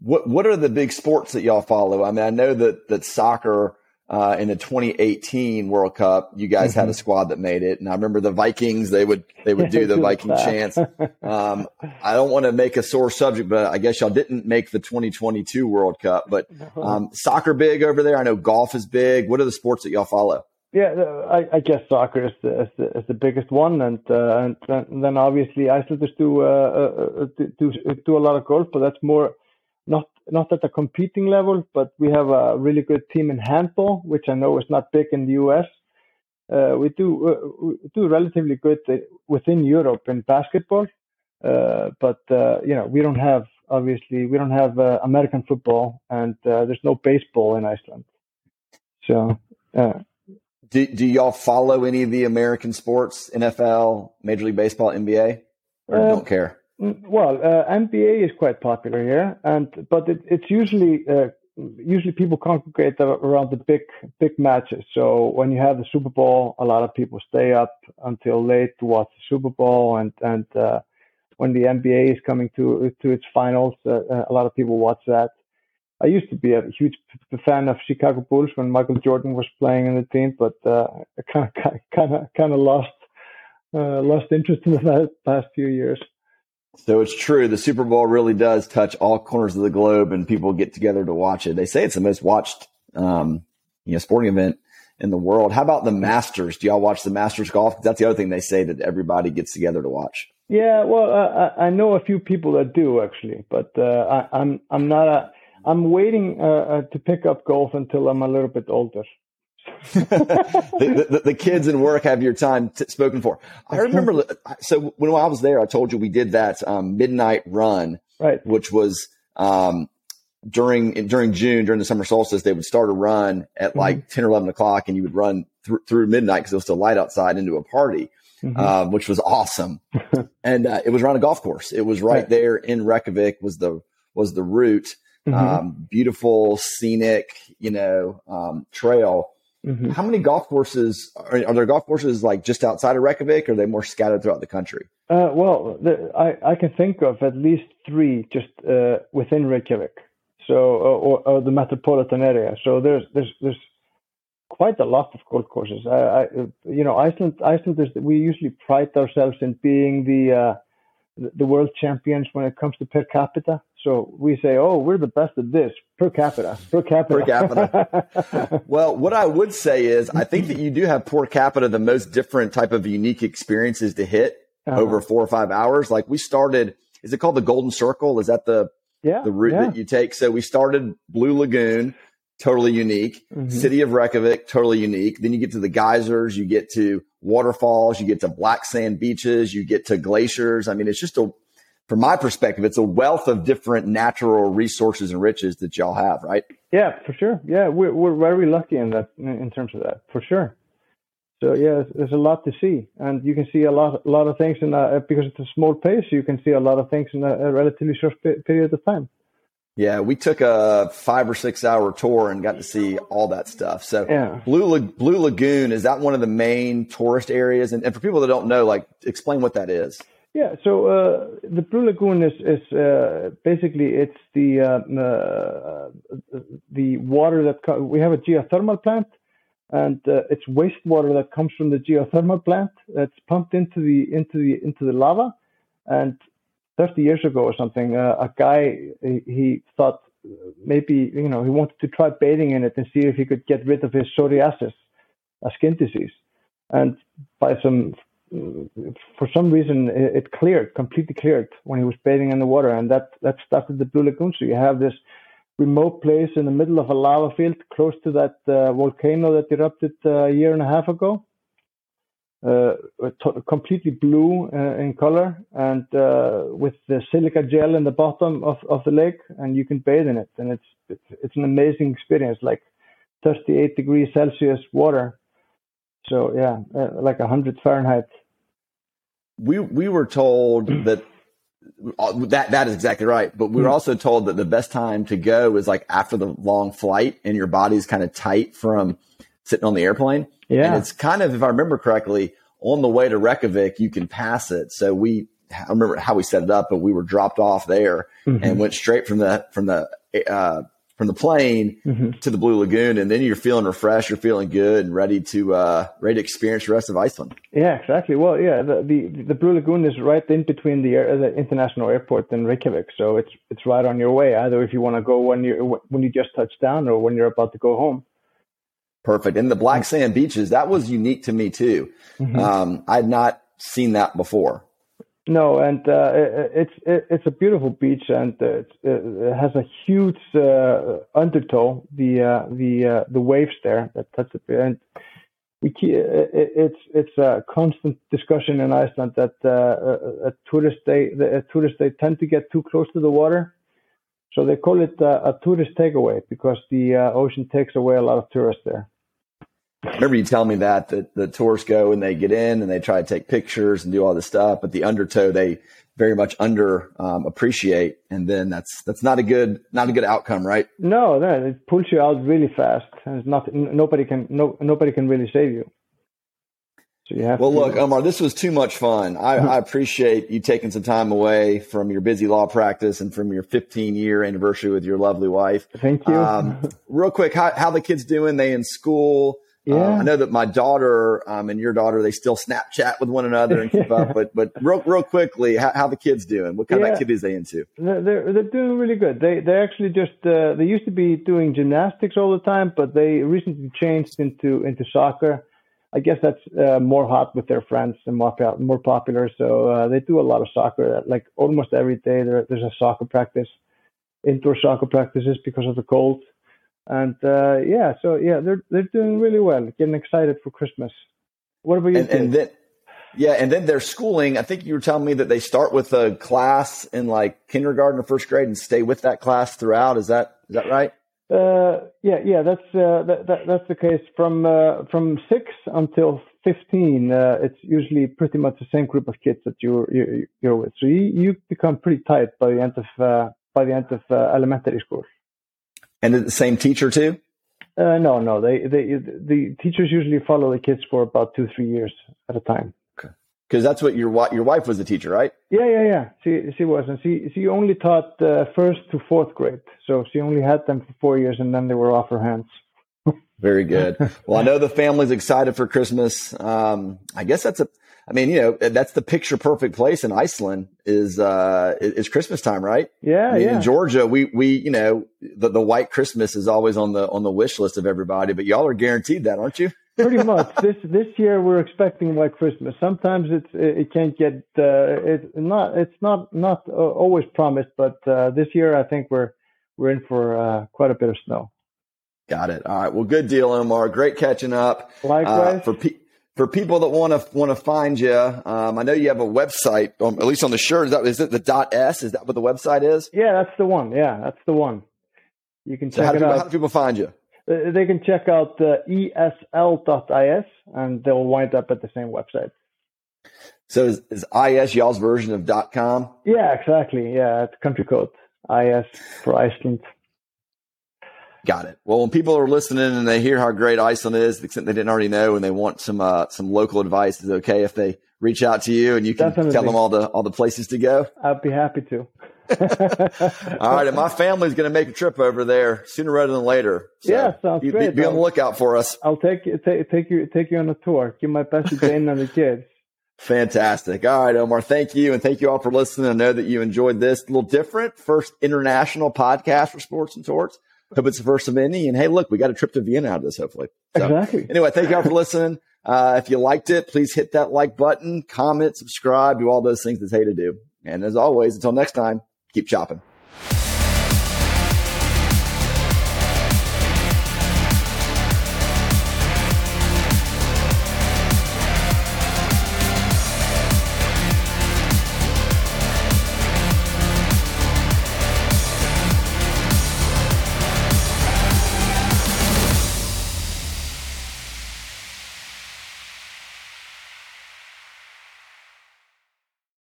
Speaker 2: what what are the big sports that y'all follow? I mean, I know that that soccer uh, in the 2018 World Cup, you guys mm-hmm. had a mm-hmm. squad that made it, and I remember the Vikings. They would they would do the Viking chants. Um, I don't want to make a sore subject, but I guess y'all didn't make the 2022 World Cup. But um, soccer big over there. I know golf is big. What are the sports that y'all follow?
Speaker 3: Yeah, I, I guess soccer is the, is the, is the biggest one, and uh, and, and then obviously Icelanders do, uh, uh, do do do a lot of golf, but that's more not not at a competing level, but we have a really good team in handball, which I know is not big in the U.S. Uh, we do uh, we do relatively good within Europe in basketball, uh, but uh, you know we don't have obviously we don't have uh, American football and uh, there's no baseball in Iceland. So,
Speaker 2: do do y'all follow any of the American sports, NFL, Major League Baseball, NBA, or don't care?
Speaker 3: Well, NBA is quite popular here, and but it, it's usually usually people congregate around the big big matches. So when you have the Super Bowl, a lot of people stay up until late to watch the Super Bowl, and and uh, when the NBA is coming to to its finals, uh, uh, a lot of people watch that. I used to be a huge fan of Chicago Bulls when Michael Jordan was playing in the team, but uh, I kind of kind of kind of lost uh, lost interest in the past few years.
Speaker 2: So it's true. The Super Bowl really does touch all corners of the globe, and people get together to watch it. They say it's the most watched, um, you know, sporting event in the world. How about the Masters? Do y'all watch the Masters golf? That's the other thing they say that everybody gets together to watch.
Speaker 3: Yeah, well, uh, I know a few people that do actually, but uh, I, I'm I'm not a. I'm waiting uh, uh to pick up golf until I'm a little bit older.
Speaker 2: the, the, the, kids and work have your time t- spoken for. I remember, so when I was there, I told you we did that um, midnight run,
Speaker 3: right?
Speaker 2: Which was um, during during June during the summer solstice. They would start a run at mm-hmm. like ten or eleven o'clock, and you would run th- through midnight because it was still light outside into a party. Mm-hmm. Um, which was awesome, and uh, it was around a golf course. It was right, right. there in Reykjavik was the was the route. Mm-hmm. Um, beautiful, scenic, you know, um, trail Mm-hmm. How many golf courses are, are, there? Golf courses like just outside of Reykjavik, or are they more scattered throughout the country?
Speaker 3: Uh, well, the, I I can think of at least three just uh, within Reykjavik, so or, or, the metropolitan area. So there's there's there's quite a lot of golf courses. I, I you know Iceland Iceland is we usually pride ourselves in being the uh, the world champions when it comes to per capita. So we say, oh, we're the best at this per capita, per capita.
Speaker 2: Per capita. well, what I would say is I think that you do have per capita the most different type of unique experiences to hit uh-huh. over four or five hours. Like we started, is it called the Golden Circle? Is that the,
Speaker 3: yeah,
Speaker 2: the route
Speaker 3: yeah.
Speaker 2: that you take? So we started Blue Lagoon, totally unique. Mm-hmm. City of Reykjavik, totally unique. Then you get to the geysers, you get to waterfalls, you get to black sand beaches, you get to glaciers. I mean, it's just a, from my perspective, it's a wealth of different natural resources and riches that y'all have, right?
Speaker 3: Yeah, for sure. Yeah, we're we're very lucky in that in terms of that, for sure. So yeah, there's a lot to see, and you can see a lot a lot of things in a, because it's a small pace. You can see a lot of things in a, a relatively short period of time.
Speaker 2: Yeah, we took a five or six hour tour and got to see all that stuff. So
Speaker 3: yeah.
Speaker 2: Blue Blue Lagoon is that one of the main tourist areas? And, and for people that don't know, like explain what that is.
Speaker 3: Yeah, so uh, the Blue Lagoon is, is uh, basically it's the uh, uh the water that co- we have a geothermal plant, and uh, it's wastewater that comes from the geothermal plant that's pumped into the into the into the lava, and 30 years ago or something, uh, a guy he, he thought maybe you know he wanted to try bathing in it and see if he could get rid of his psoriasis, a skin disease, and by some for some reason it cleared, completely cleared when he was bathing in the water, and that that started the Blue Lagoon. So you have this remote place in the middle of a lava field, close to that uh, volcano that erupted uh, a year and a half ago, uh, to- completely blue uh, in color, and uh, with the silica gel in the bottom of, of the lake, and you can bathe in it, and it's it's, it's an amazing experience, like 38 degrees Celsius water so yeah, uh, like 100 Fahrenheit.
Speaker 2: We we were told that uh, that that is exactly right, but we were hmm. also told that the best time to go is like after the long flight and your body's kind of tight from sitting on the airplane.
Speaker 3: Yeah,
Speaker 2: and it's kind of if I remember correctly, on the way to Reykjavik you can pass it. So we I remember how we set it up, but we were dropped off there mm-hmm. and went straight from the from the uh, from the plane mm-hmm. to the Blue Lagoon, and then you're feeling refreshed, you're feeling good, and ready to uh, ready to experience the rest of Iceland.
Speaker 3: Yeah, exactly. Well, yeah, the the, the Blue Lagoon is right in between the, air, the international airport and Reykjavik, so it's it's right on your way. Either if you want to go when you when you just touch down, or when you're about to go home.
Speaker 2: Perfect. And the black sand beaches that was unique to me too. Mm-hmm. Um, I had not seen that before.
Speaker 3: No, and uh, it's it, it's a beautiful beach, and uh, it has a huge uh, undertow. The uh, the uh, the waves there that touch it, and we keep, it's it's a constant discussion in Iceland that uh, tourists they the tourists they tend to get too close to the water, so they call it a tourist takeaway because the ocean takes away a lot of tourists there.
Speaker 2: I remember you telling me that, that the tourists go and they get in and they try to take pictures and do all this stuff, but the undertow they very much under um, appreciate, and then that's that's not a good not a good outcome, right?
Speaker 3: No, no, it pulls you out really fast, and it's not nobody can no nobody can really save you.
Speaker 2: So you have well, to, look, Omar, this was too much fun. I, I, appreciate you taking some time away from your busy law practice and from your 15 year anniversary with your lovely wife.
Speaker 3: Thank you. Um,
Speaker 2: real quick, how, how the kids doing? They in school? Uh, yeah. Uh, I know that my daughter um, and your daughter they still Snapchat with one another and keep up. But but real real quickly, how, how the kids doing? What kind yeah. of activities they into?
Speaker 3: They're they're doing really good. They they actually just uh, they used to be doing gymnastics all the time, but they recently changed into into soccer. I guess that's uh, more hot with their friends and more more popular. So uh, they do a lot of soccer. Like almost every day, there, there's a soccer practice, indoor soccer practices because of the cold and uh, yeah, so yeah, they're they're doing really well, getting excited for Christmas. What about you?
Speaker 2: And, and then, yeah, and then their schooling. I think you were telling me that they start with a class in like kindergarten or first grade and stay with that class throughout. Is that is that right?
Speaker 3: Uh, yeah, yeah, that's uh, that, that, that's the case from uh, from six until fifteen. Uh, it's usually pretty much the same group of kids that you're you're, you're with. So you, you become pretty tight by the end of uh, by the end of uh, elementary school.
Speaker 2: And the same teacher too?
Speaker 3: Uh, no, no. They, they, the teachers usually follow the kids for about two, three years at a time.
Speaker 2: Okay. Because that's what your your wife was a teacher, right?
Speaker 3: Yeah, yeah, yeah. She she was, and she she only taught uh, first to fourth grade, so she only had them for four years, and then they were off her hands.
Speaker 2: Very good. Well, I know the family's excited for Christmas. Um, I guess that's a I mean, you know, that's the picture perfect place in Iceland is, uh, is Christmas time, right?
Speaker 3: Yeah.
Speaker 2: I mean,
Speaker 3: yeah.
Speaker 2: in Georgia, we, we, you know, the, the white Christmas is always on the, on the wish list of everybody, but y'all are guaranteed that, aren't you?
Speaker 3: Pretty much. this, this year we're expecting white Christmas. Sometimes it's, it can't get, uh, it's not, it's not, not uh, always promised, but, uh, this year I think we're, we're in for, uh, quite a bit of snow.
Speaker 2: Got it. All right. Well, good deal, Omar. Great catching up.
Speaker 3: Likewise.
Speaker 2: Uh, for people for people that want to want to find you, um, I know you have a website, um, at least on the shirt. Is that is it the dot s? Is that what the website is?
Speaker 3: Yeah, that's the one. Yeah, that's the one. You can
Speaker 2: so
Speaker 3: check
Speaker 2: it
Speaker 3: people,
Speaker 2: out. How do people find you?
Speaker 3: They can check out uh, esl.is, and they'll wind up at the same website.
Speaker 2: So is, is is y'all's version of dot com?
Speaker 3: Yeah, exactly. Yeah, it's country code is for Iceland.
Speaker 2: Got it. Well, when people are listening and they hear how great Iceland is, except they didn't already know, and they want some uh, some local advice, is it okay if they reach out to you and you can Definitely. tell them all the all the places to go?
Speaker 3: I'd be happy to.
Speaker 2: all right, and my family's going to make a trip over there sooner rather than later.
Speaker 3: So yeah, sounds
Speaker 2: be,
Speaker 3: great.
Speaker 2: Be, be on the lookout for us.
Speaker 3: I'll take take take you take you on a tour. Give my best to Jane and the kids.
Speaker 2: Fantastic. All right, Omar. Thank you. And thank you all for listening. I know that you enjoyed this. A little different. First international podcast for sports and torts. Hope it's the first of many. And hey, look, we got a trip to Vienna out of this, hopefully.
Speaker 3: So, exactly.
Speaker 2: Anyway, thank you all for listening. Uh, if you liked it, please hit that like button, comment, subscribe, do all those things that's hey to do. And as always, until next time, keep chopping.